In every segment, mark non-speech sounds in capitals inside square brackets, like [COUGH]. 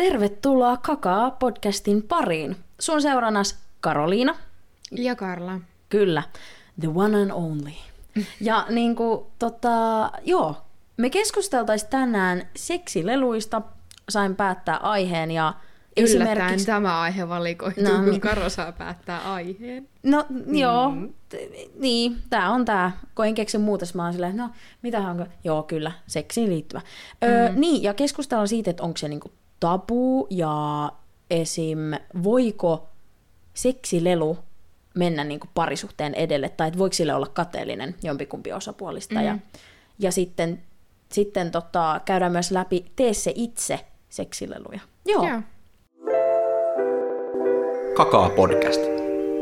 Tervetuloa Kakaa podcastin pariin. Sun seuranas Karoliina. Ja Karla. Kyllä, the one and only. Ja niin kuin, tota, joo, me keskusteltaisiin tänään seksileluista. Sain päättää aiheen ja Yllättäen esimerkiksi... tämä aihe valikoituu, No, kun mi- Karo saa päättää aiheen. No joo, t- niin, tää on tää. Kun en keksi muuta, mä oon silleen, no mitähän onko? Joo, kyllä, seksiin liittyvä. Öö, Niin, ja keskustellaan siitä, että onko se niinku tabu ja esim. voiko seksilelu mennä niinku parisuhteen edelle, tai että voiko sille olla kateellinen jompikumpi osapuolista. Mm. Ja, ja sitten, sitten tota, käydään myös läpi tee se itse seksileluja. Joo. Joo. Kakaa podcast.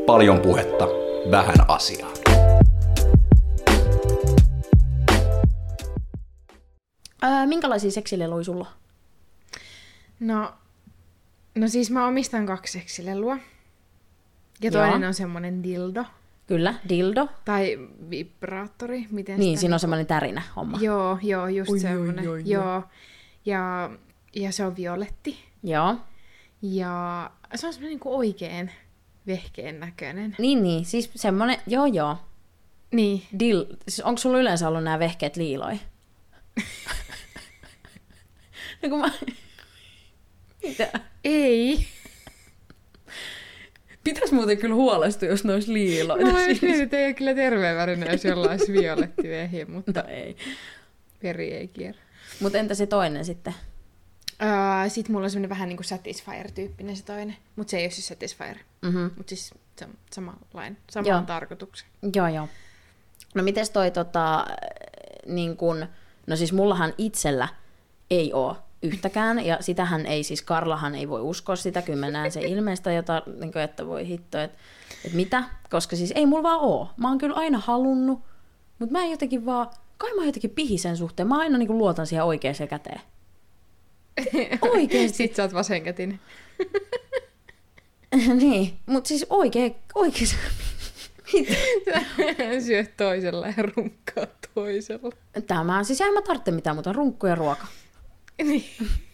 Paljon puhetta, vähän asiaa. Öö, minkälaisia seksileluja sulla on? No, no siis mä omistan kaksi seksilelua. Ja Joo. toinen on semmonen dildo. Kyllä, dildo. Tai vibraattori, miten Niin, sitä siinä on semmoinen tärinä homma. Joo, joo, just Oi, semmonen. oi, oi, joo. Ja, ja se on violetti. Joo. Ja se on semmonen niinku oikein vehkeen näköinen. Niin, niin. Siis semmoinen, joo joo. Niin. Dil, siis onko sulla yleensä ollut nämä vehkeet liiloi? [LAUGHS] no kun mä... Mitä? Ei. Pitäis muuten kyllä huolestua, jos ne olisi liiloita. Mä olisin miettinyt, että ei ole kyllä terveen värinen, jos jollain olisi violetti vehje, mutta No ei. veri ei kierrä. Mutta entä se toinen sitten? Uh, sitten mulla on semmonen vähän niinku Satisfyer-tyyppinen se toinen. Mutta se ei ole siis Satisfyer. Mhm. Mutta siis se on samanlainen, saman Joo. tarkoituksen. Joo, joo. No mites toi tota, niin kun, no siis mullahan itsellä ei oo yhtäkään, ja sitähän ei siis, Karlahan ei voi uskoa sitä, kyllä mä näen se ilmeistä, jota, niin kuin, että voi hitto, että, että mitä, koska siis ei mulla vaan oo. Mä oon kyllä aina halunnut, mutta mä en jotenkin vaan, kai mä oon jotenkin pihi sen suhteen, mä aina niin kuin luotan siihen oikeaan käteen. [LAUGHS] Oikeesti. Sitten sä oot vasenkätinen. [LAUGHS] niin, mutta siis oikein, oikein, [LAUGHS] syöt toisella ja runkkaat toisella. Tämä, siis en mä tarvitse mitään muuta, runkku ja ruoka. [LAUGHS] Niin.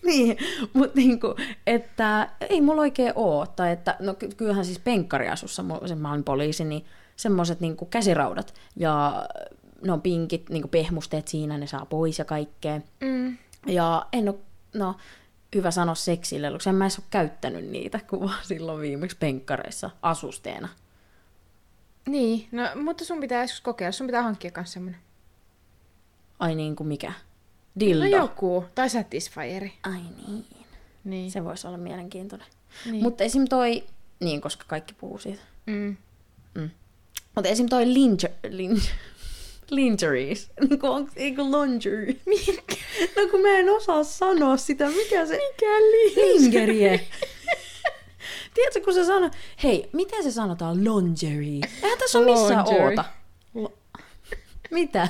Niin, mutta niinku, että ei mulla oikein oo. Tai että, no ky- kyllähän siis penkkariasussa, mulla- se- mä olin poliisi, niin semmoiset niinku käsiraudat ja ne on pinkit, niinku pehmusteet siinä, ne saa pois ja kaikkea. Mm. Ja en oo, no hyvä sanoa seksileluksi, en mä edes ole käyttänyt niitä, kun vaan [LAUGHS] silloin viimeksi penkkareissa asusteena. Niin, no, mutta sun pitää joskus kokeilla. Sun pitää hankkia kans semmonen. Ai niin kuin mikä? Dildo. No joku. Tai Satisfyeri. Ai niin. Niin. Se voisi olla mielenkiintoinen. Niin. Mutta esim. toi, niin koska kaikki puhuu siitä. Mm. Mm. Mutta esim. toi linger, linger, lingeries, [LAUGHS] niin kuin onko, ei kun lingerie. Mikä? No kun mä en osaa sanoa sitä, mikä se... Mikä lingerie? Lingerie. [LAUGHS] Tiedätkö, kun se sanoo, hei, miten se sanotaan lingerie? Eihän tässä ole missään oota. Mitä?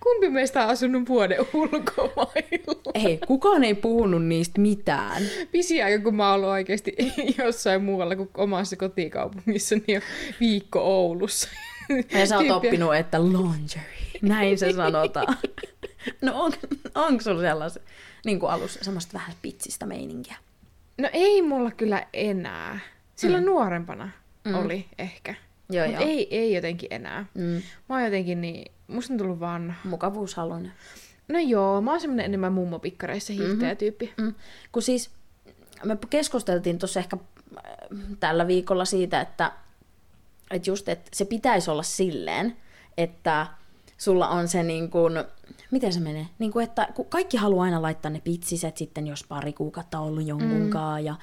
Kumpi meistä on asunut vuoden ulkomailla? Ei, kukaan ei puhunut niistä mitään. Pisin aika, kun mä oon ollut oikeasti [LAUGHS] jossain muualla kuin omassa kotikaupungissa, niin on viikko Oulussa. Ja sä oot oppinut, että lingerie. Näin se sanotaan. No on, onko sulla sellaista niin kuin alussa semmoista vähän pitsistä meininkiä? No ei mulla kyllä enää. Silloin mm. nuorempana mm. oli ehkä. Joo, Mut joo. ei, ei jotenkin enää. Mm. Mä oon jotenkin niin, musta on tullut vanha. Mukavuushaluinen. No joo, mä oon semmonen enemmän mummopikkareissa hiihtäjä tyyppi. Mm. Kun siis me keskusteltiin tuossa ehkä äh, tällä viikolla siitä, että, että just, että se pitäisi olla silleen, että sulla on se niin kuin, miten se menee? Niin kuin, että kun kaikki haluaa aina laittaa ne pitsiset sitten, jos pari kuukautta on ollut jonkunkaan mm. ja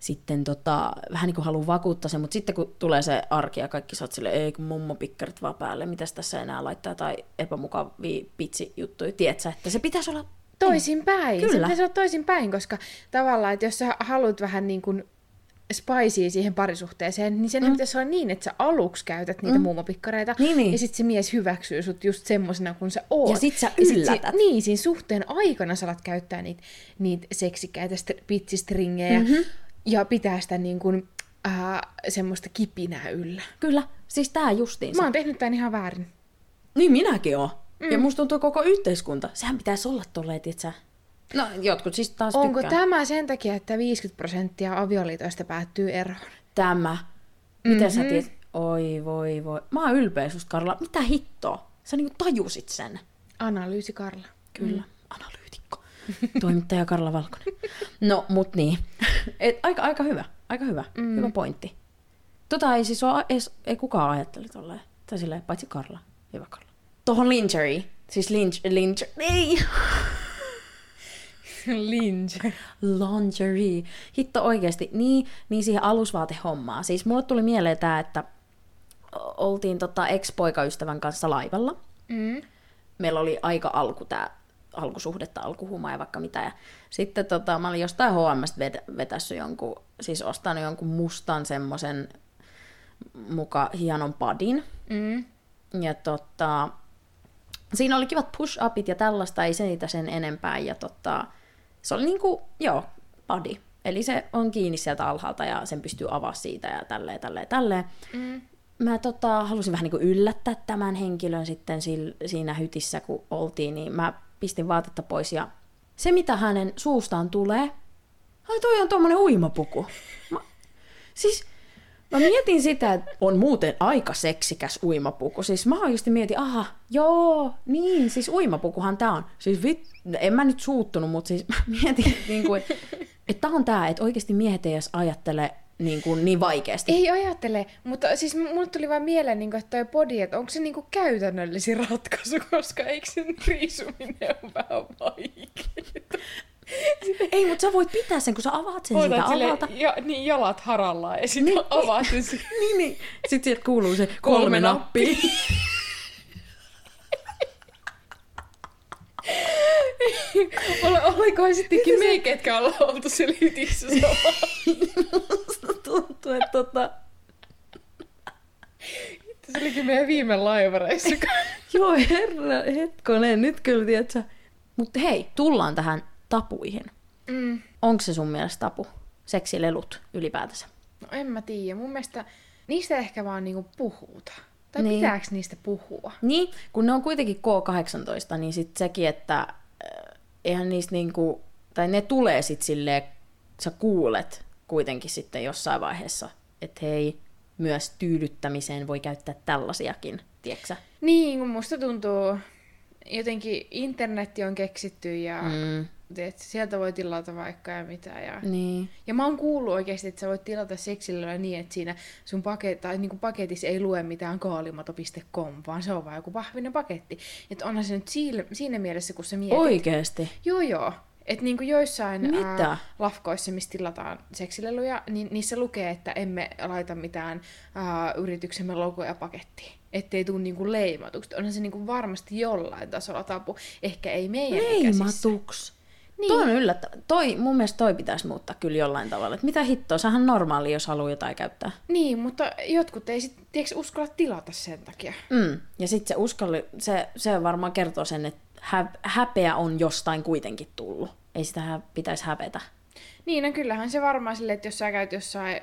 sitten tota, vähän niin kuin haluaa vakuuttaa sen, mutta sitten kun tulee se arki ja kaikki sä oot silleen, ei kun mummo pikkarit vaan päälle, mitäs tässä enää laittaa tai epämukavia pitsijuttuja, tiedätkö, että se pitäisi olla Toisin päin. Kyllä. Se pitäisi olla toisin päin, koska tavallaan, että jos sä haluat vähän niin kuin spicea siihen parisuhteeseen, niin sen mm. pitäisi olla niin, että sä aluksi käytät niitä mm. mummopikkareita, Niin, niin. ja sitten se mies hyväksyy sut just semmosena kuin sä oot. Ja sit sä sit yllätät. si- niin, siinä suhteen aikana sä alat käyttää niitä, niitä seksikkäitä st- pitsistringejä, mm-hmm. Ja pitää sitä niin kuin, äh, semmoista kipinää yllä. Kyllä, siis tää justiinsa. Mä oon tehnyt tämän ihan väärin. Niin minäkin oon. Mm. Ja musta tuntuu koko yhteiskunta. Sehän pitäisi olla tolleen, sä... No jotkut siis taas Onko tykkää. tämä sen takia, että 50 prosenttia avioliitoista päättyy eroon? Tämä. Miten Mhm. mm-hmm. sä tiedät? Oi voi voi. Mä oon ylpeä susta Karla. Mitä hittoa? Sä niinku tajusit sen. Analyysi Karla. Kyllä. Mm. Analyytikko. Toimittaja Karla Valkonen. No, mut niin. Et, aika, aika hyvä. Aika hyvä. Mm. Hyvä pointti. Tota ei siis ole, edes, ei kukaan ajatteli tolleen. Tai silleen, paitsi Karla. Hyvä Karla. Tohon lingerie. Siis linge, linge, ei. [LAUGHS] Linge. Lingerie. Hitto oikeesti. Niin, niin siihen alusvaatehommaan. Siis mulle tuli mieleen tää, että oltiin tota ex-poikaystävän kanssa laivalla. Mm. Meillä oli aika alku tää alkusuhdetta, alkuhuma ja vaikka mitä. Ja sitten tota, mä olin jostain HMstä vet- vetässyt jonkun, siis ostanut jonkun mustan semmosen muka hienon padin. Mm. Ja tota, siinä oli kivat push-upit ja tällaista, ei se niitä sen enempää. Ja tota, se oli niinku, joo, padi. Eli se on kiinni sieltä alhaalta ja sen pystyy avaa siitä ja tälleen, tälleen, tälleen. Mm. Mä tota, halusin vähän niin yllättää tämän henkilön sitten siinä hytissä, kun oltiin, niin mä pistin vaatetta pois ja se, mitä hänen suustaan tulee, ai toi on tuommoinen uimapuku. Mä, siis mä mietin sitä, että on muuten aika seksikäs uimapuku. Siis mä oikeasti mietin, aha, joo, niin, siis uimapukuhan tää on. Siis vit, en mä nyt suuttunut, mutta siis [LAUGHS] mä mietin, niin kuin, että, tää on tää, että oikeasti miehet ei edes ajattele niin, kuin, niin vaikeasti. Ei ajattele, mutta siis mulle tuli vaan mieleen, niin että toi body, että onko se niin käytännöllisin ratkaisu, [LAUGHS] koska eikö sen riisuminen ole vähän vaikeaa? [LAUGHS] Ei, mutta sä voit pitää sen, kun sä avaat sen siitä alhaalta. ja, niin jalat harallaan ja sitten niin, [LAUGHS] avaat sen si- Niin, niin. Sitten sieltä kuuluu se kolme, Kolme nappia. Ole, olikohan sittenkin me, ketkä ollaan oltu siellä hytissä samalla. Tuntuu, että tota... Se olikin meidän viime laivareissa. Joo, herra, hetkonen, nyt kyllä, tiedätkö. Mutta hei, tullaan tähän tapuihin. mm. Onko se sun mielestä tapu? Seksilelut ylipäätänsä? No en mä tiedä. Mun mielestä niistä ehkä vaan niinku puhuta. Tai Niin. niin. pitääkö niistä puhua? Niin, kun ne on kuitenkin K18, niin sit sekin, että äh, eihän niistä niinku, tai ne tulee sit silleen, sä kuulet kuitenkin sitten jossain vaiheessa, että hei, myös tyydyttämiseen voi käyttää tällaisiakin, tiedätkö Niin, kun musta tuntuu, jotenkin internetti on keksitty ja Mm, teet, sieltä voi tilata vaikka ja mitä. Ja, niin. ja mä oon kuullut oikeasti, että sä voit tilata seksillä niin, että siinä sun paket, tai niin paketissa ei lue mitään kaalimato.com, vaan se on vaan joku vahvinen paketti. Että onhan se nyt siinä, siinä mielessä, kun sä mietit. Oikeesti? Joo, joo. Että niinku joissain Mitä? Ää, lafkoissa, missä tilataan seksileluja, niin niissä lukee, että emme laita mitään ää, yrityksemme logoja pakettiin. Ettei tule niinku leimatuksi. Onhan se niinku varmasti jollain tasolla tapu. Ehkä ei meidän ikäisissä. Leimatuks. Niin. Niin. Toi on yllättävää. Toi, mun mielestä toi pitäisi muuttaa kyllä jollain tavalla. Et mitä hittoa, sehän normaali, jos haluaa jotain käyttää. Niin, mutta jotkut ei sit, tiedätkö, uskalla tilata sen takia. Mm. Ja sitten se uskalli, se, se varmaan kertoo sen, että hä, häpeä on jostain kuitenkin tullut. Ei sitä hä, pitäisi hävetä. Niin, no kyllähän se varmaan silleen, että jos sä käyt jossain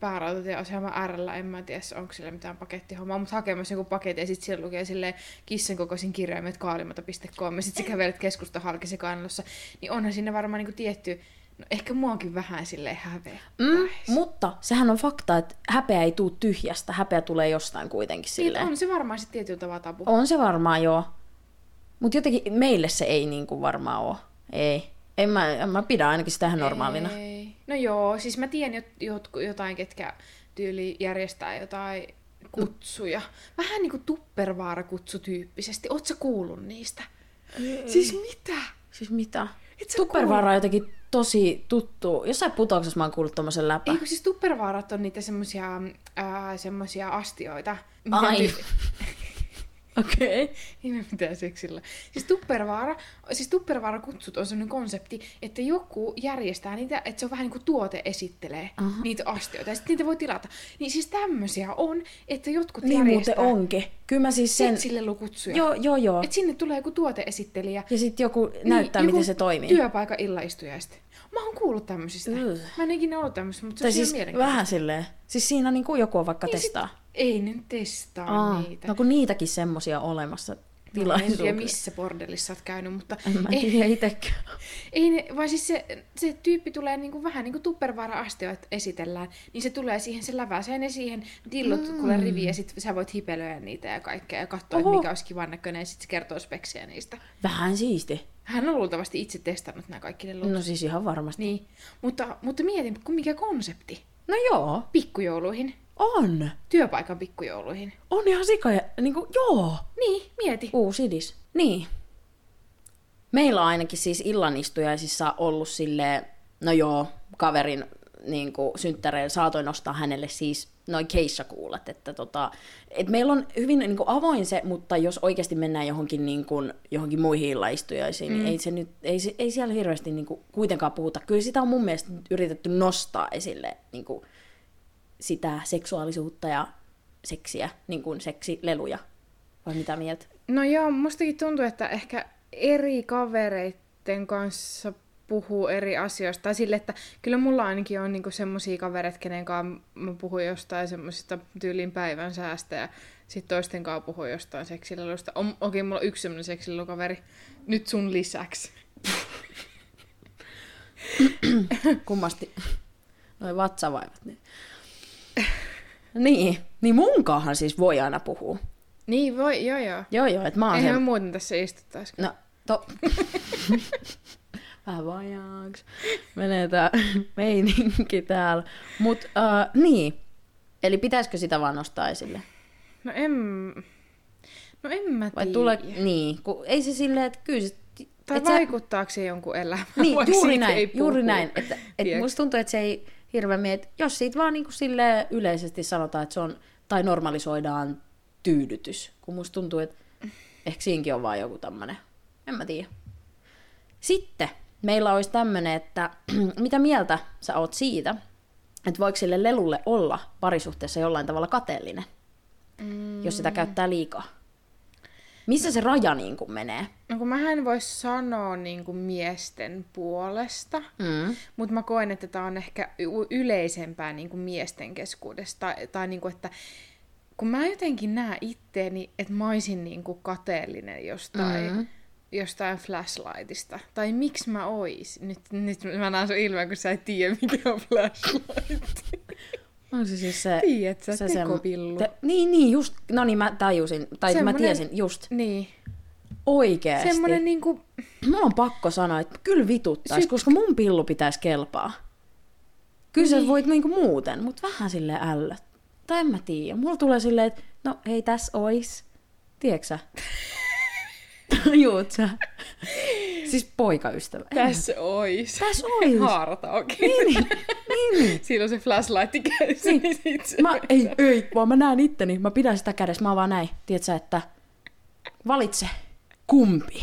päärautatieasema Rllä, en mä tiedä, onko sillä mitään pakettihommaa, mutta hakemassa joku paketti ja sitten siellä lukee silleen kissan kokoisin kirjaimet kaalimata.com ja sitten sä kävelet keskusta halkisi kainalossa, niin onhan sinne varmaan niinku tietty, no ehkä muakin vähän silleen häveä. Mm, mutta sehän on fakta, että häpeä ei tule tyhjästä. Häpeä tulee jostain kuitenkin Niin, silleen. on se varmaan sitten tietyllä tavalla tabu. On se varmaan joo. Mutta jotenkin meille se ei niinku varmaan ole. Ei. En mä, en mä pidä ainakin sitä ihan normaalina. Ei. No joo, siis mä tiedän jot, jot, jotain, ketkä tyyli järjestää jotain kutsuja. Vähän niinku tuppervaara-kutsu tyyppisesti. Oot sä kuullut niistä? Siis mitä? Siis mitä? Tuppervaara on jotenkin tosi tuttu. Jossain putouksessa mä oon kuullut tommosen läpä. Eikö siis tuppervaarat on niitä semmosia, ää, semmosia astioita? Ai. ty- [LAUGHS] Okei. Okay. Ei me mitään seksillä. Siis Tuppervaara, siis Tuppervaara kutsut on sellainen konsepti, että joku järjestää niitä, että se on vähän niin kuin tuote esittelee Aha. niitä astioita ja sitten niitä voi tilata. Niin siis tämmöisiä on, että jotkut Niin järjestää muuten onkin. Kyllä mä siis sen... seksilelukutsuja. Joo, joo, joo. Että sinne tulee joku tuoteesittelijä. Ja sitten joku näyttää, niin, miten joku se toimii. Työpaikan illaistujaista. Mä oon kuullut tämmöisistä. Ugh. Mä en ikinä ollut tämmöisistä, mutta se Tai on siis mielenkiintoista. vähän silleen. Siis siinä niinku joku on vaikka Niin sit- testaa. Ei ne testaa Aa, niitä. no kun niitäkin semmosia olemassa. en tilaisuuteen. tiedä missä bordellissa oot käynyt, mutta En mä [LAUGHS] ei, tiedä itsekään. [LAUGHS] ei ne, vaan siis se, se tyyppi tulee niinku vähän niin kuin tuppervaara-astioit esitellään, niin se tulee siihen, se läväisee ne siihen dillot mm. kuule riviin ja sit sä voit hipelöidä niitä ja kaikkea ja katsoa, Oho. mikä olisi kivan näköinen ja sit se kertoo speksiä niistä. Vähän siisti. Hän on luultavasti itse testannut nämä kaikki lellut. No siis ihan varmasti. Niin, mutta, mutta mietin, mikä konsepti No joo, pikkujouluihin, on. työpaikan pikkujouluihin. On ihan sika. ja- Niinku, joo. Niin, mieti. Uusi idis. Niin. Meillä on ainakin siis illanistujaisissa ollut silleen, no joo, kaverin niin kuin, synttäreillä saatoin nostaa hänelle siis noin keissakuulat, että tota, et meillä on hyvin niin kuin, avoin se, mutta jos oikeasti mennään johonkin, niin kuin, johonkin muihin illaistujaisiin, mm. niin ei, se nyt, ei, ei siellä hirveästi niin kuin, kuitenkaan puhuta. Kyllä sitä on mun mielestä yritetty nostaa esille niin kuin, sitä seksuaalisuutta ja seksiä, niin kuin seksileluja. Vai mitä mieltä? No joo, mustakin tuntuu, että ehkä eri kavereiden kanssa puhuu eri asioista. Tai sille, että kyllä mulla ainakin on niinku semmosia kavereita, kenen kanssa mä puhun jostain semmoisista tyylin päivän säästä ja sitten toisten kanssa puhun jostain seksilelusta. Okei, mulla on yksi semmoinen seksilelukaveri. Nyt sun lisäksi. [COUGHS] Kummasti noin vatsavaivat. Niin. [LAUGHS] niin, niin munkaahan siis voi aina puhua. Niin, voi, joo joo. Joo joo, että mä oon Eihän se... me muuten tässä istuttaisi. No, to... [LAUGHS] Vähän vajaaksi. Menee tää [LAUGHS] meininki täällä. Mut uh, niin, eli pitäisikö sitä vaan nostaa esille? No en... No en mä Vai tiedä. tulee... Niin, kun ei se silleen, että kyllä se... Tai et sä- vaikuttaako se jonkun elämään? Niin, vai juuri näin, ei juuri näin. Että, et musta tuntuu, että se ei hirveän miet, jos siitä vaan niinku sille yleisesti sanotaan, että se on, tai normalisoidaan tyydytys, kun musta tuntuu, että ehkä siinäkin on vaan joku tämmönen, en mä tiedä. Sitten meillä olisi tämmönen, että [CLEARS THROAT] mitä mieltä sä oot siitä, että voiko sille lelulle olla parisuhteessa jollain tavalla kateellinen, mm. jos sitä käyttää liikaa? Missä se raja niin kuin menee? No kun mä en voi sanoa niin kuin miesten puolesta, Mm. mutta mä koen, että tämä on ehkä yleisempää niin kuin miesten keskuudesta. Tai, tai niin kuin, että kun mä jotenkin näen itteeni, että mä olisin niin kuin kateellinen jostain, Mm. jostain flashlightista. Tai miksi mä ois? Nyt, nyt mä näen sun ilmeen, kun sä et tiedä, mikä on flashlight. [LAUGHS] On se siis se... Tiedät sä, se tekopillu. Te, niin, niin, just, no niin, mä tajusin, tai Semmonen- mä tiesin, just, Niin. oikeesti. Semmoinen niin kuin, Mulla on pakko sanoa, että kyllä vituttais, Syt- koska mun pillu pitäisi kelpaa. Kyllä niin. sä voit niinku muuten, mutta vähän sille ällöt. Tai en mä tiedä. Mulla tulee silleen, että no hei, tässä ois. Tiedätkö? [LAUGHS] Tajuut sä? [LAUGHS] Siis poikaystävä. Tässä ois. Tässä [LAUGHS] ois. Haarata, okei. Niin, niin, niin. Siinä on se flashlight kädessä, niin, niin sit Mä, ei, ei, vaan mä näen itteni. Mä pidän sitä kädessä. Mä oon vaan näin. Tiedätkö, että valitse kumpi.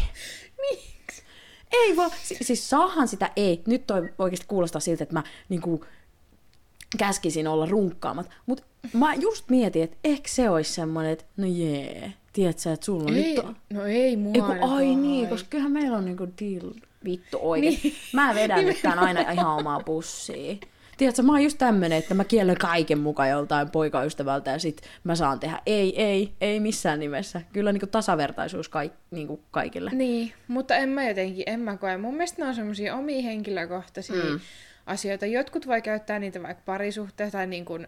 Miksi? Ei vaan, si- siis saahan sitä ei. Nyt toi oikeasti kuulostaa siltä, että mä niinku käskisin olla runkkaamatta. Mutta mä just mietin, että ehkä se olisi semmoinen, että no jee, tiedätkö, että sulla on Ei, nyt... No ei mua Ei, kun, ainakaan ai niin, koska kyllähän meillä on niinku deal vittu oikein. Niin. Mä vedän nyt tän aina ihan omaa pussiin. Tiedätkö, mä oon just tämmönen, että mä kiellän kaiken mukaan joltain poikaystävältä ja sit mä saan tehdä. Ei, ei, ei missään nimessä. Kyllä niinku tasavertaisuus kaik, niinku kaikille. Niin, mutta en mä jotenkin, en mä koe. Mun mielestä ne on semmosia omia henkilökohtaisia mm. asioita. Jotkut voi käyttää niitä vaikka parisuhteessa tai niin kuin,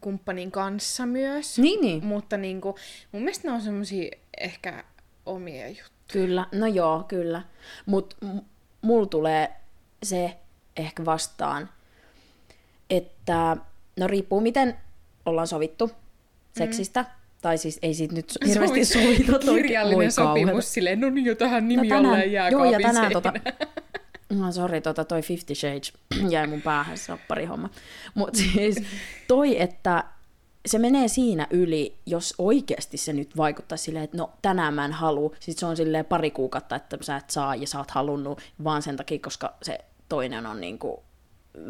kumppanin kanssa myös. Niin, niin. Mutta niin kuin, mun mielestä ne on semmosia ehkä omia juttuja. Kyllä, no joo, kyllä. Mutta m- mulla tulee se ehkä vastaan, että no riippuu miten ollaan sovittu seksistä. Tai siis ei siitä nyt hirveästi sovita. toi- Kirjallinen sopimus silleen, no niin jo tähän nimi No no, tänään, jää joo, ja tänään tota, no sori, tota, toi Fifty Shades [CLEARS THROAT] jäi mun päähän, se on pari homma. Mutta siis toi, että se menee siinä yli, jos oikeasti se nyt vaikuttaa silleen, että no tänään mä en halua, sit se on silleen pari kuukautta, että sä et saa ja sä oot halunnut vaan sen takia, koska se toinen on niinku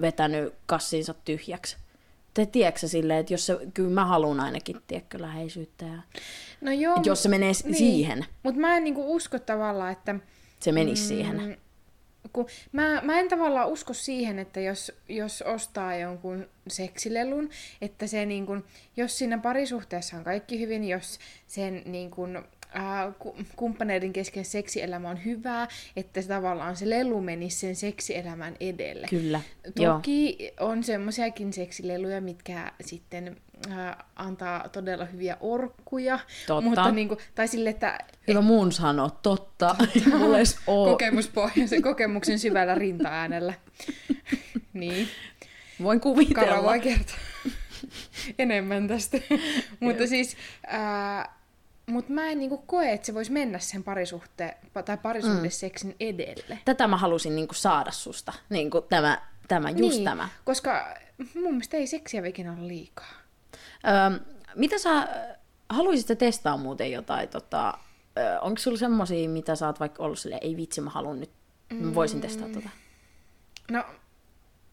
vetänyt kassinsa tyhjäksi. Te tiedätkö silleen, että jos se, kyllä mä haluan ainakin, tiedätkö, läheisyyttä ja... No joo, Et jos se menee niin. siihen, Mutta mä en niinku usko tavallaan, että... se menisi mm. siihen. Kun mä, mä en tavallaan usko siihen, että jos, jos ostaa jonkun seksilelun, että se niin kun, jos siinä parisuhteessa on kaikki hyvin, jos sen niin kun, ää, ku- kumppaneiden kesken seksielämä on hyvää, että se tavallaan se lelu menisi sen seksielämän edelle. Kyllä, joo. Toki on semmoisiakin seksileluja, mitkä sitten ää, antaa todella hyviä orkkuja. Totta. Mutta niinku, tai sille, että Hyvä mun sano, totta. [LAUGHS] Kokemuspohjaisen kokemuksen syvällä rintaäänellä. [LAUGHS] niin. Voin kuvitella. Kara voi kertoa enemmän tästä. [LAUGHS] mutta siis, ää, mut mä en niinku koe, että se voisi mennä sen parisuhteen tai parisuhdeseksin edelle. Tätä mä halusin niinku saada susta. Niinku tämä, tämä, just niin, tämä. Koska mun mielestä ei seksiä ikinä ole liikaa. Öö, mitä sä haluaisit testaa muuten jotain? Tota, onko sulla semmosia, mitä sä oot vaikka ollut silleen, ei vitsi, mä haluan nyt, mä voisin testaa tota? No,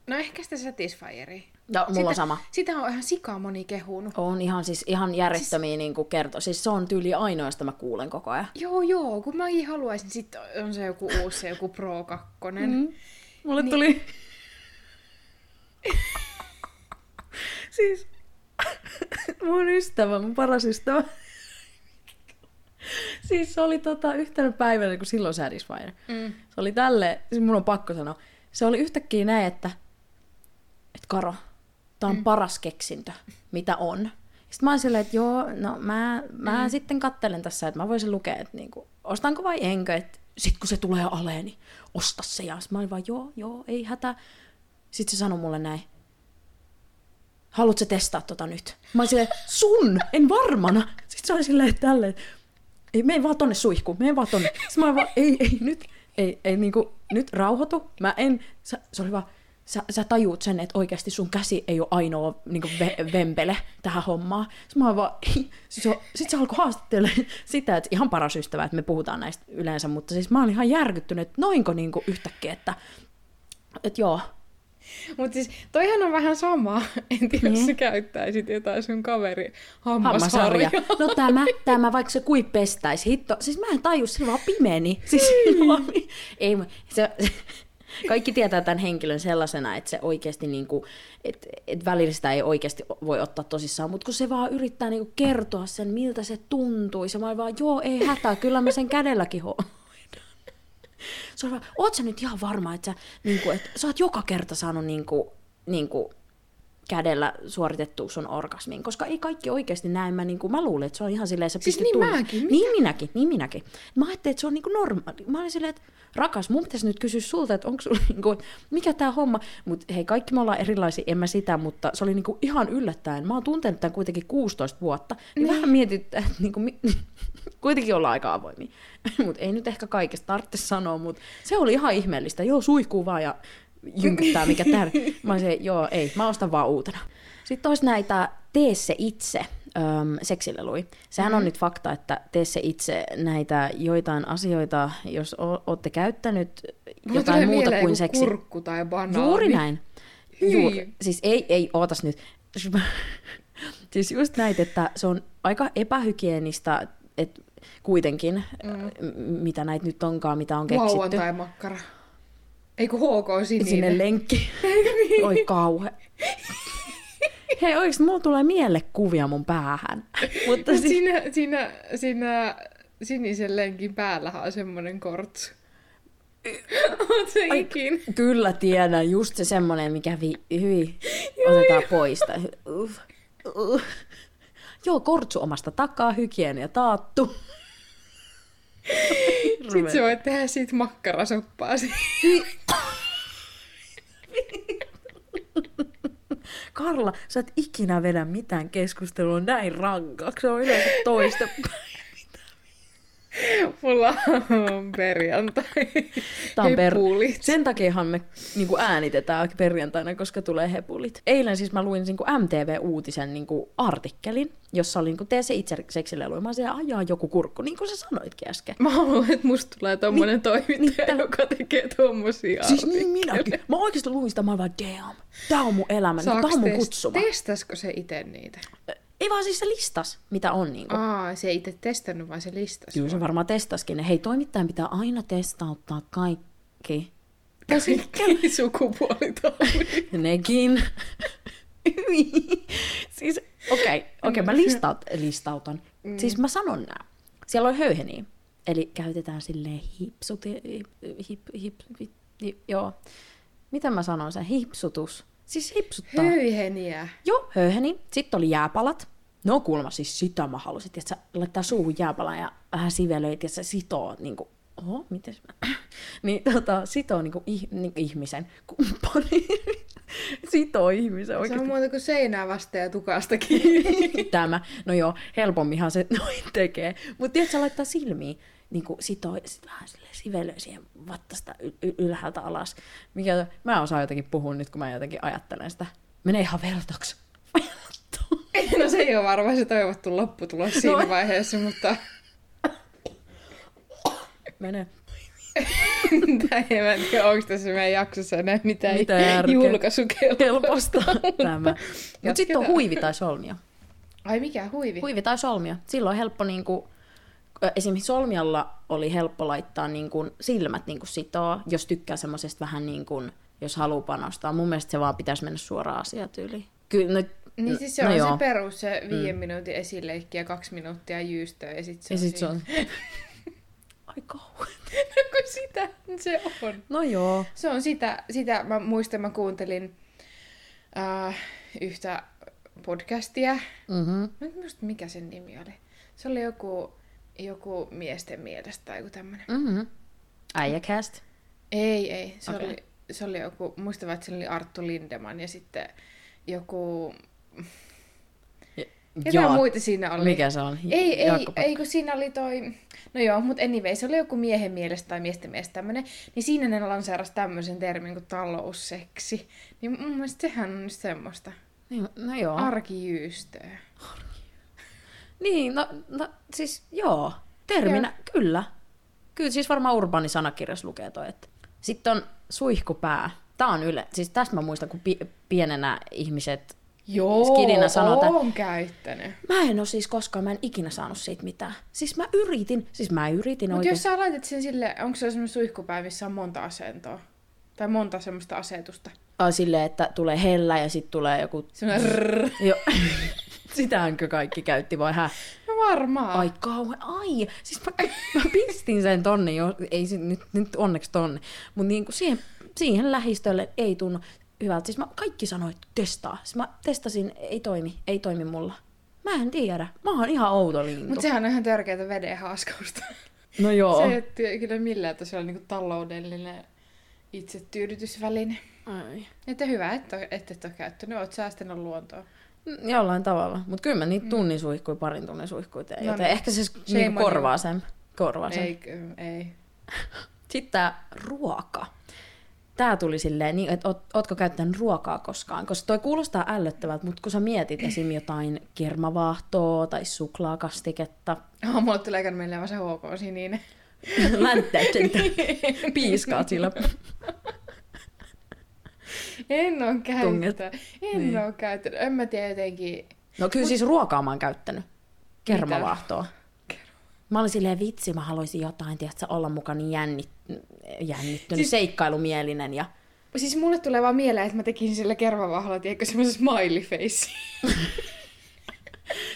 no ehkä sitä Satisfieria. Ja mulla on sama. Sitä on ihan sikaa moni kehunut. On ihan siis ihan järjettömiä siis... niin kerto. Siis se on tyyli ainoa, josta mä kuulen koko ajan. Joo, joo, kun mäkin haluaisin, sitten on se joku uusi, se joku Pro 2. Mm. Mulle niin... tuli... [LAUGHS] siis mun ystävä, mun paras ystävä. siis se oli tota, yhtenä päivänä, kun silloin Satisfyer. Mm. Se oli tälle, siis mun on pakko sanoa, se oli yhtäkkiä näin, että, että Karo, tää on mm. paras keksintö, mitä on. Sitten mä oon silleen, että joo, no mä, mä mm. sitten kattelen tässä, että mä voisin lukea, että niinku, ostanko vai enkö, että sit kun se tulee aleen, niin osta se. Ja mä olin vaan, joo, joo, ei hätä. Sitten se sanoi mulle näin, haluatko sä testaa tota nyt? Mä olin silleen, sun, en varmana. Sitten se oli silleen, että tälleen, ei, mene vaan tonne suihkuun, mene vaan tonne. Sitten mä olin vaan, ei, ei, nyt, ei, ei niinku, nyt rauhoitu. Mä en, se oli vaan, sä, sä tajuut sen, että oikeasti sun käsi ei ole ainoa niinku ve, vempele tähän hommaan. Sitten mä vaan, sit se alkoi haastattelemaan sitä, että ihan paras ystävä, että me puhutaan näistä yleensä, mutta siis mä olin ihan järkyttynyt, että noinko niinku yhtäkkiä, että, että joo, Mutta siis toihan on vähän sama, en tiedä, jos sä käyttäisit jotain sun kaveri hammasharjaa. No tämä, tämä, vaikka se kuin pestäisi. Hitto, siis mä en taju, se vaan pimeni. Siis, vaan, [LAUGHS] ei, se, kaikki tietää tämän henkilön sellaisena, että se oikeasti, niin kuin, että, että välillä sitä ei oikeasti voi ottaa tosissaan, mutta kun se vaan yrittää niin kuin kertoa sen, miltä se tuntui, se vaan, joo, ei hätää, kyllä mä sen kädelläkin hoidan. Se on vaan, oot sä nyt ihan varma, että sä, niin kuin, että sä oot joka kerta saanut niin kuin, niin kuin, kädellä suoritettua sun orgasmin, koska ei kaikki oikeasti näe. Mä, niin kuin, mä luulen, että se on ihan silleen, sä Siis niin tunnistamaan- mäkin, Niin minäkin, niin minäkin. Mä ajattelin, että se on niin kuin normaali. Mä olin silleen, että rakas, mun pitäisi nyt kysyä sulta, että onko sulla, niin kuin, mikä tämä homma. Mutta hei, kaikki me ollaan erilaisia, en mä sitä, mutta se oli niin kuin ihan yllättäen. Mä oon tuntenut tämän kuitenkin 16 vuotta. Niin, niin. vähän mietittää, että niin kuin, mi- [LAUGHS] kuitenkin ollaan aika avoimia. [LAUGHS] mutta ei nyt ehkä kaikesta tarvitse sanoa, mutta se oli ihan ihmeellistä. Joo, suihkuu vaan ja jynkyttää, mikä tär. [LAUGHS] Mä olisin, joo, ei, mä ostan vaan uutena. Sitten olisi näitä tee se itse öm, seksilelui. Sehän mm. on nyt fakta, että tee se itse näitä joitain asioita, jos o- olette käyttänyt Mulla jotain muuta kuin seksi. kurkku tai banaani. Juuri näin. Hyi. Juuri. Siis ei, ei, ootas nyt. [LAUGHS] siis just näitä, että se on aika epähygienistä, että kuitenkin, mm. mitä näitä nyt onkaan, mitä on keksitty. Lauantai-makkara. Ei kun HK sininen. Sinne lenkki. [LAUGHS] Oi kauhe. Hei oikeesti, mulla tulee mielekuvia mun päähän. [LAUGHS] Mutta Mut siis, siinä, siinä, siinä sinisen lenkin päällähän on semmonen kortsu. [LAUGHS] Se ikin? kyllä tiedän, just se semmonen, mikä vi, hyi, otetaan pois. Uh, uh. Joo, kortsu omasta takaa, hygienia taattu. Sitten sä voit tehdä siitä makkarasoppaa. Karla, sä et ikinä vedä mitään keskustelua näin rankaksi. Se on yleensä toista. Mulla on perjantai. Tää on per... Hepulit. Sen takiahan me niin kuin äänitetään perjantaina, koska tulee hepulit. Eilen siis mä luin niin kuin MTV-uutisen niin kuin artikkelin, jossa oli niin kuin, tee se itse seksilelu. Mä siellä ajaa joku kurkku, niin kuin sä sanoitkin äsken. Mä haluan, että musta tulee tommonen Niin, toimittaja, niin joka tekee tommosia Siis niin minäkin. Mä oikeesti luin sitä, mä vaan, damn, tää on mun elämä, niin, tää on mun test- kutsuma. Testasko se itse niitä? Ei vaan siis se listas, mitä on niin kuin. Aa, se ei itse testannut, vaan se listas. Kyllä se varmaan testaskin. Hei, toimittajan pitää aina testauttaa kaikki. Kaikki sukupuolitaudit. [LAUGHS] Nekin. siis, okei, okay, okay, mä listaut, listautan. Mm. Siis mä sanon nää. siellä oli höyheniä. Eli käytetään silleen hipsut, hip, hip, hip, hip, hip, joo. Mitä mä sanon sen? Hipsutus. Siis hipsuttaa. Höyheniä. Joo, höyheni. Sitten oli jääpalat. No kuulemma siis sitä mä halusin, että sä laittaa suuhun jääpalan ja vähän sivelöit ja se sitoo niinku, oho, miten [CLEARS THROAT] niin tota, sitoo niinku, ih, niinku ihmisen kumppani. [LAUGHS] sitoo ihmisen Se oikein. on muuta kuin seinää vasta ja tukasta [LAUGHS] kiinni. Tämä, no joo, helpomminhan se [LAUGHS] noin tekee. Mutta tiedätkö, sä laittaa silmiin, niin kuin sitoo, sit vähän sille sivelöi siihen vattasta ylhäältä alas. Mikä, mä osaan jotenkin puhua nyt, kun mä jotenkin ajattelen sitä. Menee ihan vertoksi. [LAUGHS] no se ei ole varmaan se toivottu lopputulos siinä No. vaiheessa, mutta Menee. tai en mä tiedä, onko tässä meidän jaksossa enää mitään, Mitä julkaisukelpoista. Tämä. Mutta sitten on huivi tai solmio. Ai mikä huivi? Huivi tai solmio. Silloin on helppo niinku, esimerkiksi solmiolla oli helppo laittaa niinku silmät niinku sitoa, jos tykkää semmoisesta vähän niin kuin, jos haluaa panostaa. Mun mielestä se vaan pitäisi mennä suoraan asiatyyliin. Kyllä, no, Niin siis se no on joo. se perus, se viiden mm. minuutin esileikki ja kaksi minuuttia jyystöä ja sitten se Ja on sit se on... [LAUGHS] Ai kauhean. [LAUGHS] Kun sitä se on. No joo. Se on sitä, sitä mä muistan, mä kuuntelin äh, yhtä podcastia. Mm-hmm. Mä en muista, mikä sen nimi oli. Se oli joku, joku miesten mielestä tai joku tämmönen. Mm-hmm. Äijäcast. Ei, ei. Se, Okei. oli, se oli joku, muistan, että se oli Arttu Lindeman ja sitten joku... Ketä muita siinä oli? Mikä se on? Ei, ei, Jaakko ei, kun siinä oli toi... No joo, mutta anyway, se oli joku miehen mielestä tai miesten mielestä tämmönen. Niin siinä ne lanseerasi tämmöisen termin kuin talousseksi. Niin mun mielestä sehän on nyt semmoista Niin, No joo. arkijyystöä. Niin, no, no siis joo. Terminä, kyllä. Kyllä siis varmaan urbaani sanakirjassa lukee toi. Että. Sitten on suihkupää. Tää on yle. Siis tästä mä muistan, kun pi- pienenä ihmiset... Joo, Skidinä sanotaan. oon käyttänyt. Mä en oo siis koskaan, mä en ikinä saanut siitä mitään. Siis mä yritin, siis mä yritin Mutta oikein. jos sä laitat sen sille, onko se semmoinen suihkupää, missä on monta asentoa? Tai monta semmoista asetusta? Ai silleen, että tulee hellä ja sitten tulee joku... Semmoinen rrrr. [LAUGHS] Sitähänkö kaikki käytti vai hä? No varmaan. Ai kauhean, ai, siis mä, mä pistin sen tonne, jo, ei se nyt, nyt onneksi tonne, mutta niinku siihen, siihen lähistölle ei tunnu hyvältä. Siis mä, kaikki sanoi, että testaa. Siis mä testasin, ei toimi, ei toimi mulla. Mä en tiedä, mä oon ihan outo lintu. Mutta sehän on ihan törkeätä veden haaskausta. no joo. Se ei ole kyllä millään tasolla niinku taloudellinen itsetyydytysväline. Ai. Että hyvä, että et, et ole käyttänyt. Oot säästänyt luontoa. Mm, Jollain tavalla, mutta kyllä mä niitä tunnin suihkuja, parin tunnin suihkuja teen, No joten niin. ehkä se niinku korvaa sen. Korvaa sen. Ei, ei. [LAUGHS] Sitten tää ruoka. Tää tuli silleen, niin, että oot, ootko käyttänyt ruokaa koskaan? Koska toi kuulostaa ällöttävältä, mutta kun sä mietit [CLEARS THROAT] esim. jotain kermavaahtoa tai suklaakastiketta, Oh, mulle tulee käynyt mieleen vaan se HK Sininen. länttäytön piiskaat sillä. [LAUGHS] En Tunget. käyttänyt. En Niin. oo käyttänyt. En mä tiedä jotenkin. No kyllä siis ruokaa mä oon käyttänyt. Kermavaahtoa. Mä olin silleen vitsi, mä haluaisin jotain, tiedätkö, olla mukana jännit, jännittynyt, Siis- seikkailumielinen ja Siis mulle tulee vaan mieleen, että mä tekisin sillä kermavahdalla, tiedätkö, semmoisen smiley face. [LAUGHS]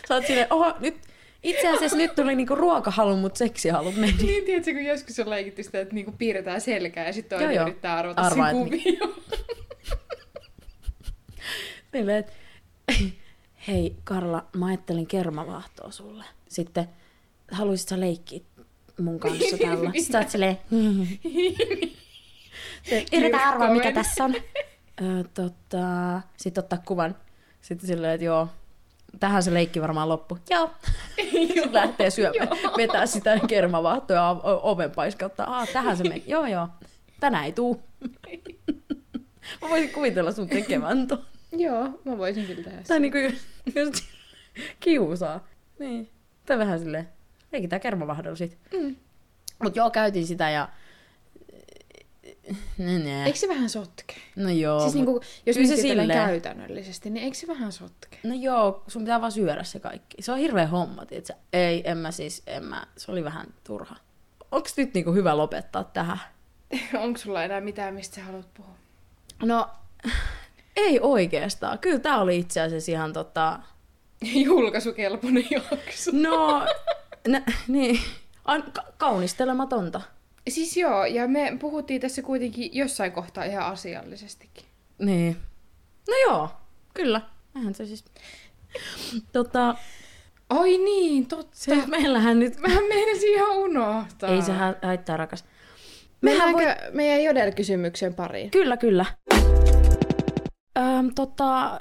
sä oot silleen, oho, nyt, itse asiassa nyt tuli niinku ruokahalu, mutta seksihalu meni. [LAUGHS] niin, tiedätkö, kun joskus on leikitty sitä, että niinku piirretään selkää ja sitten toinen yrittää arvata sen että kuvio. [LAUGHS] Silleen, että [LAUGHS] hei Karla, mä ajattelin kermavaahtoa sulle. Sitten haluaisit sä leikkiä mun kanssa tällä? Sitten sä oot silleen, [LAUGHS] Yritä arvaa, mikä tässä on. [LAUGHS] Ö, tota, sitten ottaa kuvan. Sitten silleen, että joo, tähän se leikki varmaan loppu. Joo. Sitten lähtee syömään, vetää sitä kermavaahtoa ja o- oven paiskauttaa. Aa, tähän se meni. Joo, joo. Tänään ei tuu. Mä voisin kuvitella sun tekevän ton. Joo, mä voisin kyllä tehdä Tai niinku just kiusaa. Niin. Tai vähän silleen, leikitään kermavahdella sit. Mm. Mut joo, käytin sitä ja... Ne, ne. Eikö se vähän sotke? No joo. siis mut- niinku, jos kyllä se silleen- käytännöllisesti, niin eikö se vähän sotke? No joo, sun pitää vaan syödä se kaikki. Se on hirveä homma, tietsä. Ei, en mä siis, en mä, se oli vähän turha. Onks nyt niinku hyvä lopettaa tähän? [LAUGHS] Onko sulla enää mitään, mistä sä haluat puhua? No, ei oikeastaan. Kyllä tää oli itse asiassa ihan tota... [LAUGHS] Julkaisukelpoinen jakso. No, Nä, niin. An, ka- kaunistelematonta. Siis joo, ja me puhuttiin tässä kuitenkin jossain kohtaa ihan asiallisestikin. Niin. No joo, kyllä. Eihän se siis... Tota, Ai niin, totta. se, meillähän nyt... Vähän meinasin ihan unohtaa. Ei se haittaa, rakas. Mennäänkö voi- voi... meidän Jodel-kysymyksen pariin? Kyllä, kyllä. Öm, tota,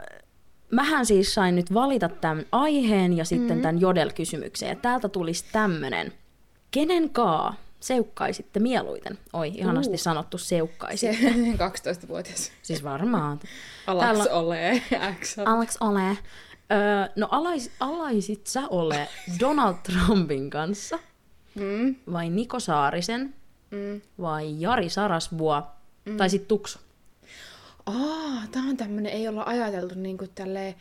mähän siis sain nyt valita tämän aiheen ja sitten mm-hmm. tämän Jodel-kysymyksen. Ja täältä tulisi tämmönen. Kenen kaa seukkaisitte mieluiten? Oi, ihanasti Uh. sanottu seukkaisi. Se [LAUGHS] 12-vuotias. Siis varmaan. Alaks Täällä- ole. X. Alex ole. Öö, no alais, alaisit sä ole Donald Trumpin kanssa Mm. vai Niko Saarisen Mm. vai Jari Sarasvuo mm. tai sitten Tuksu? Aa, tää on tämmönen, ei olla ajateltu niinku tälleen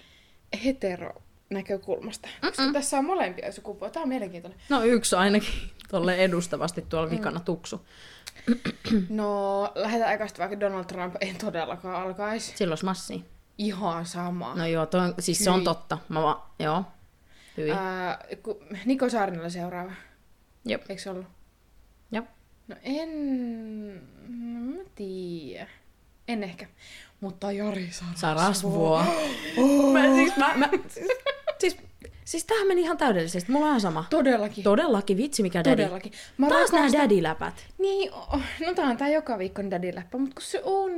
hetero näkökulmasta. Koska tässä on molempia sukupuolia. Tää on mielenkiintoinen. No yksi ainakin tolle edustavasti tuolla vikana Tuksu. No, lähdetään aikasta vaikka Donald Trump ei todellakaan alkaisi. Silloin massi. Ihan sama. No joo, toi, on- siis se on totta. Mä va, joo. Hyi. Ää, ku, Niko Saarinen seuraava. Jep. Eikö se ollut? Jep. No en... No, mä tiedä. En ehkä. Mutta Jari Sarasvuo. Oh. [GASPS] [GASPS] Mä, siis, mä, mä, siis, siis, siis tämähän meni ihan täydellisesti. Mulla on ihan sama. Todellakin. Todellakin, vitsi mikä daddy. Todellakin. Mä Taas nämä rakastan- daddy-läpät. Niin, oh, no tää on tää joka viikko daddy-läppä, mutta kun se on...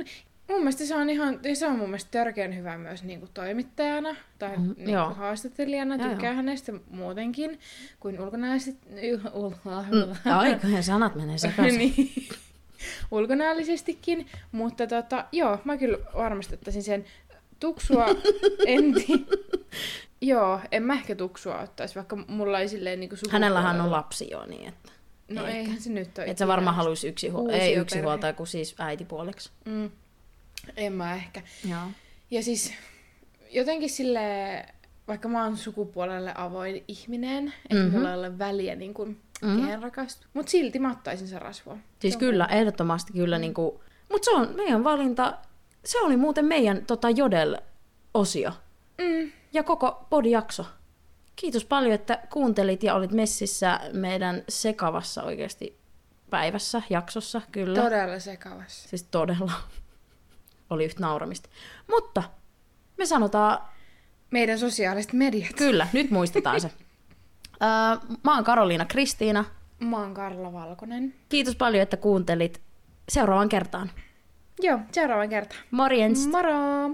Mun mielestä se on ihan, se on mun mielestä törkeän hyvä myös niin kuin toimittajana tai Mm, niin kuin haastattelijana. Joo, Tykkää joo. hänestä muutenkin kuin ulkonäöllisesti. Mm, Aikojen sanat menee sekaisin. [LAUGHS] niin. Ulkonäöllisestikin, mutta tota, joo, mä kyllä varmasti ottaisin sen tuksua, enti. joo, en mä ehkä tuksua ottaisi, vaikka mulla ei silleen niinku Hänellähän on lapsi jo, niin että... No ehkä. eihän se nyt ole. Et sä varmaan haluaisi yksi, huo- ei yksi huoltaja, kuin siis äitipuoliksi. Mm. En mä ehkä. Joo. Ja siis jotenkin sille vaikka mä oon sukupuolelle avoin ihminen, että Mhm. mm-hmm. mulla ei ole väliä niin kuin Mhm. mm-hmm. kehen rakastuu. Mut silti mä ottaisin se rasvua. Siis Se kyllä, ehdottomasti kyllä. Mm. Niinku, mutta se on meidän valinta. Se oli muuten meidän tota, Jodel-osio. Mm. Ja koko podijakso. Kiitos paljon, että kuuntelit ja olit messissä meidän sekavassa oikeasti päivässä, jaksossa, kyllä. Todella sekavassa. Siis todella. Oli yhtä nauramista. Mutta me sanotaan, Meidän sosiaaliset mediat. kyllä, nyt muistetaan se. [LAUGHS] Öö, mä oon Karoliina Kristiina. Mä oon Karla Valkonen. Kiitos paljon, että kuuntelit. Seuraavaan kertaan. Joo, seuraavan kertaan. Morjens! Moro!